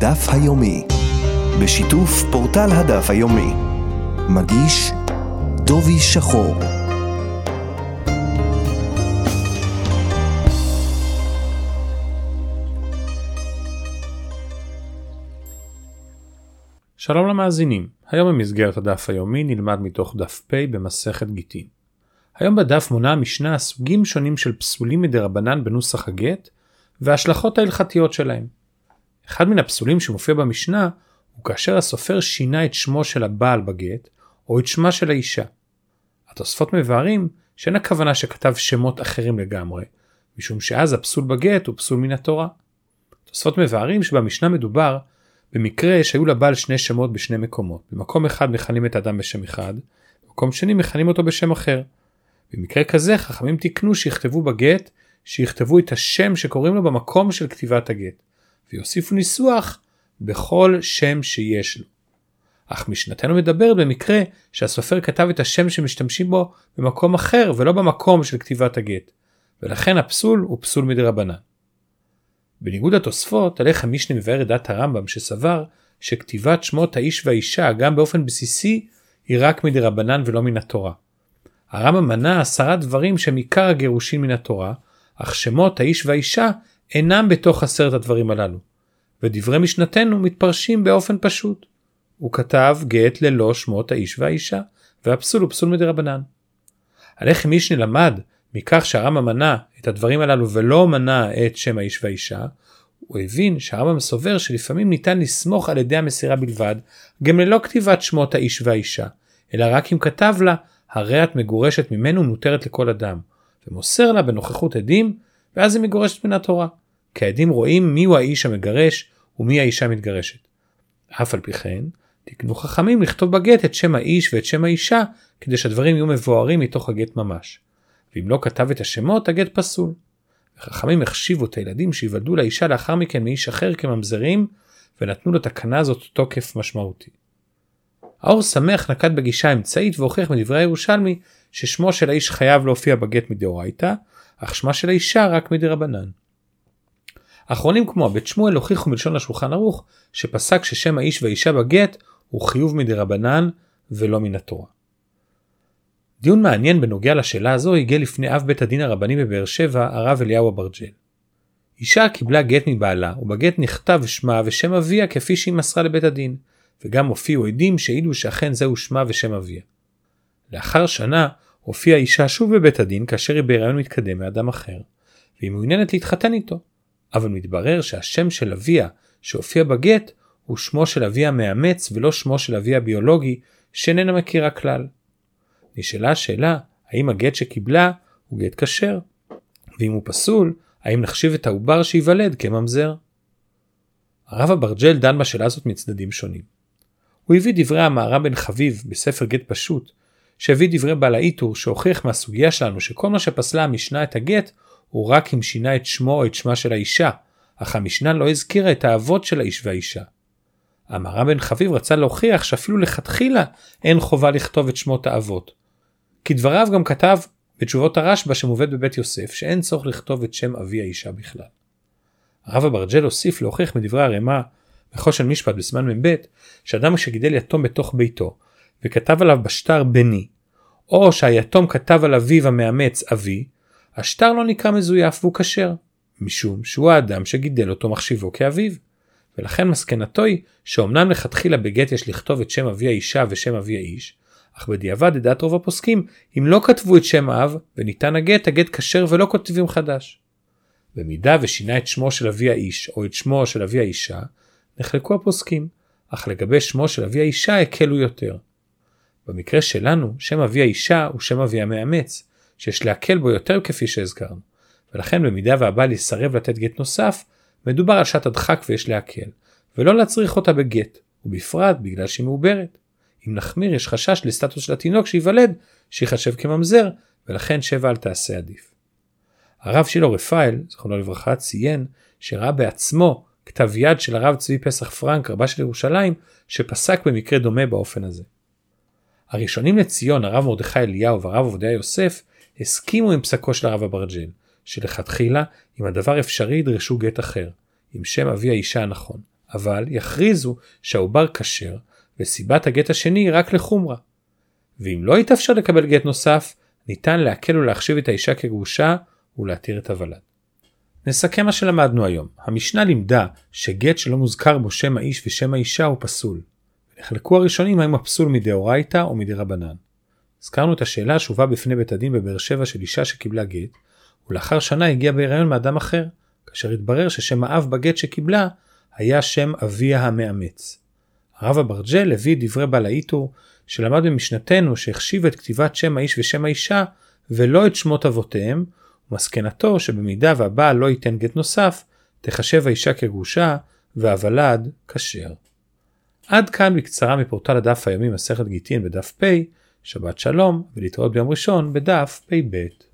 הדף היומי, בשיתוף פורטל הדף היומי. מגיש דובי שחור. שלום למאזינים, היום במסגרת הדף היומי נלמד מתוך דף פ במסכת גיטין. היום בדף מונה המשנה סוגים שונים של פסולים מדרבנן בנוסח הגט וההשלכות ההלכתיות שלהם. אחד מן הפסולים שמופיע במשנה הוא כאשר הסופר שינה את שמו של הבעל בגט או את שמה של האישה. התוספות מבארים שאין הכוונה שכתב שמות אחרים לגמרי, משום שאז הפסול בגט הוא פסול מן התורה. תוספות מבארים שבמשנה מדובר במקרה שהיו לבעל שני שמות בשני מקומות. במקום אחד מכנים את האדם בשם אחד, במקום שני מכנים אותו בשם אחר. במקרה כזה חכמים תיקנו שיכתבו בגט שיכתבו את השם שקוראים לו במקום של כתיבת הגט, ויוסיפו ניסוח בכל שם שיש לו. אך משנתנו מדברת במקרה שהסופר כתב את השם שמשתמשים בו במקום אחר ולא במקום של כתיבת הגט, ולכן הפסול הוא פסול מדרבנן. בניגוד לתוספות, הלך המשנה מבאר את דעת הרמב"ם שסבר שכתיבת שמות האיש והאישה גם באופן בסיסי היא רק מדרבנן ולא מן התורה. הרמב"ם מנה עשרה דברים שהם עיקר הגירושין מן התורה, אך שמות האיש והאישה אינם בתוך עשרת הדברים הללו. ודברי משנתנו מתפרשים באופן פשוט. הוא כתב גט ללא שמות האיש והאישה, והפסול הוא פסול מדרבנן. הלחם משנה למד מכך שהרמב"ם מנה את הדברים הללו ולא מנה את שם האיש והאישה, הוא הבין שהרמב"ם סובר שלפעמים ניתן לסמוך על ידי המסירה בלבד, גם ללא כתיבת שמות האיש והאישה, אלא רק אם כתב לה, הרי את מגורשת ממנו ומותרת לכל אדם, ומוסר לה בנוכחות עדים, ואז היא מגורשת מן התורה. כי העדים רואים מיהו האיש המגרש ומי האישה המתגרשת. אף על פי כן, תקנו חכמים לכתוב בגט את שם האיש ואת שם האישה, כדי שהדברים יהיו מבוארים מתוך הגט ממש. ואם לא כתב את השמות, הגט פסול. וחכמים החשיבו את הילדים שיוולדו לאישה לאחר מכן מאיש אחר כממזרים, ונתנו לתקנה הזאת תוקף משמעותי. האור שמח נקט בגישה אמצעית והוכיח מדברי הירושלמי ששמו של האיש חייב להופיע בגט מדאורייתא, אך שמה של האישה רק מדרבנן. אחרונים כמו הבית שמואל הוכיחו מלשון השולחן ערוך שפסק ששם האיש והאישה בגט הוא חיוב מדרבנן ולא מן התורה. דיון מעניין בנוגע לשאלה הזו הגיע לפני אב בית הדין הרבני בבאר שבע הרב אליהו אברג'ל. אישה קיבלה גט מבעלה ובגט נכתב שמה ושם אביה כפי שהיא מסרה לבית הדין וגם הופיעו עדים שהעידו שאכן זהו שמה ושם אביה. לאחר שנה הופיעה אישה שוב בבית הדין כאשר היא בהיריון מתקדם מאדם אחר והיא מעוניינת להתחתן איתו. אבל מתברר שהשם של אביה שהופיע בגט הוא שמו של אביה המאמץ ולא שמו של אביה הביולוגי שאיננה מכירה כלל. נשאלה השאלה האם הגט שקיבלה הוא גט כשר, ואם הוא פסול, האם נחשיב את העובר שייוולד כממזר. הרב אברג'ל דן בשאלה הזאת מצדדים שונים. הוא הביא דברי המהר"ם בן חביב בספר גט פשוט, שהביא דברי בעל האיתור שהוכיח מהסוגיה שלנו שכל מה שפסלה המשנה את הגט הוא רק אם שינה את שמו או את שמה של האישה, אך המשנה לא הזכירה את האבות של האיש והאישה. המהר"ם בן חביב רצה להוכיח שאפילו לכתחילה אין חובה לכתוב את שמות האבות. כדבריו גם כתב בתשובות הרשב"א שמובאת בבית יוסף שאין צורך לכתוב את שם אבי האישה בכלל. הרב אברג'ל הוסיף להוכיח מדברי הרמ"א בחושן משפט בסימן מ"ב שאדם שגידל יתום בתוך ביתו וכתב עליו בשטר בני או שהיתום כתב על אביו המאמץ אבי השטר לא נקרא מזויף והוא כשר משום שהוא האדם שגידל אותו מחשיבו כאביו. ולכן מסקנתו היא שאומנם לכתחילה בגט יש לכתוב את שם אבי האישה ושם אבי האיש, אך בדיעבד לדעת רוב הפוסקים אם לא כתבו את שם האב וניתן הגט הגט כשר ולא כותבים חדש. במידה ושינה את שמו של אבי האיש או את שמו של אבי האישה, נחלקו הפוסקים, אך לגבי שמו של אבי האישה הקלו יותר. במקרה שלנו, שם אבי האישה הוא שם אבי המאמץ, שיש להקל בו יותר כפי שהזכרנו, ולכן במידה והבעל יסרב לתת גט נוסף, מדובר על שעת הדחק ויש להקל, ולא להצריך אותה בגט, ובפרט בגלל שהיא מעוברת. אם נחמיר יש חשש לסטטוס של התינוק שייוולד שיחשב כממזר, ולכן שבע אל תעשה עדיף. הרב שילה רפאל, זכרונו לברכה, ציין שראה בעצמו כתב יד של הרב צבי פסח פרנק, רבה של ירושלים, שפסק במקרה דומה באופן הזה. הראשונים לציון, הרב מרדכי אליהו והרב עובדיה יוסף, הסכימו עם פסקו של הרב אברג'ל, שלכתחילה, אם הדבר אפשרי ידרשו גט אחר, עם שם אבי האישה הנכון, אבל יכריזו שהעובר כשר וסיבת הגט השני היא רק לחומרה. ואם לא יתאפשר לקבל גט נוסף, ניתן להקל ולהחשיב את האישה כגרושה ולהתיר את הוולד. נסכם מה שלמדנו היום. המשנה לימדה שגט שלא מוזכר בו שם האיש ושם האישה הוא פסול. נחלקו הראשונים האם הפסול מדאורייתא או מדרבנן. הזכרנו את השאלה שהובאה בפני בית הדין בבאר שבע של אישה שקיבלה גט, ולאחר שנה הגיעה בהיריון מאדם אחר, כאשר התברר ששם האב בגט שקיבלה היה שם אביה המאמץ. הרב אברג'ל הביא דברי בעל האיתור שלמד במשנתנו שהחשיב את כתיבת שם האיש ושם האישה ולא את שמות אבותיהם, ומסקנתו שבמידה והבעל לא ייתן גט נוסף, תחשב האישה כגרושה והוולד כשר. עד כאן בקצרה מפורטל הדף היומי מסכת גיטין בדף פ, שבת שלום ולהתראות ביום ראשון בדף פ"ב.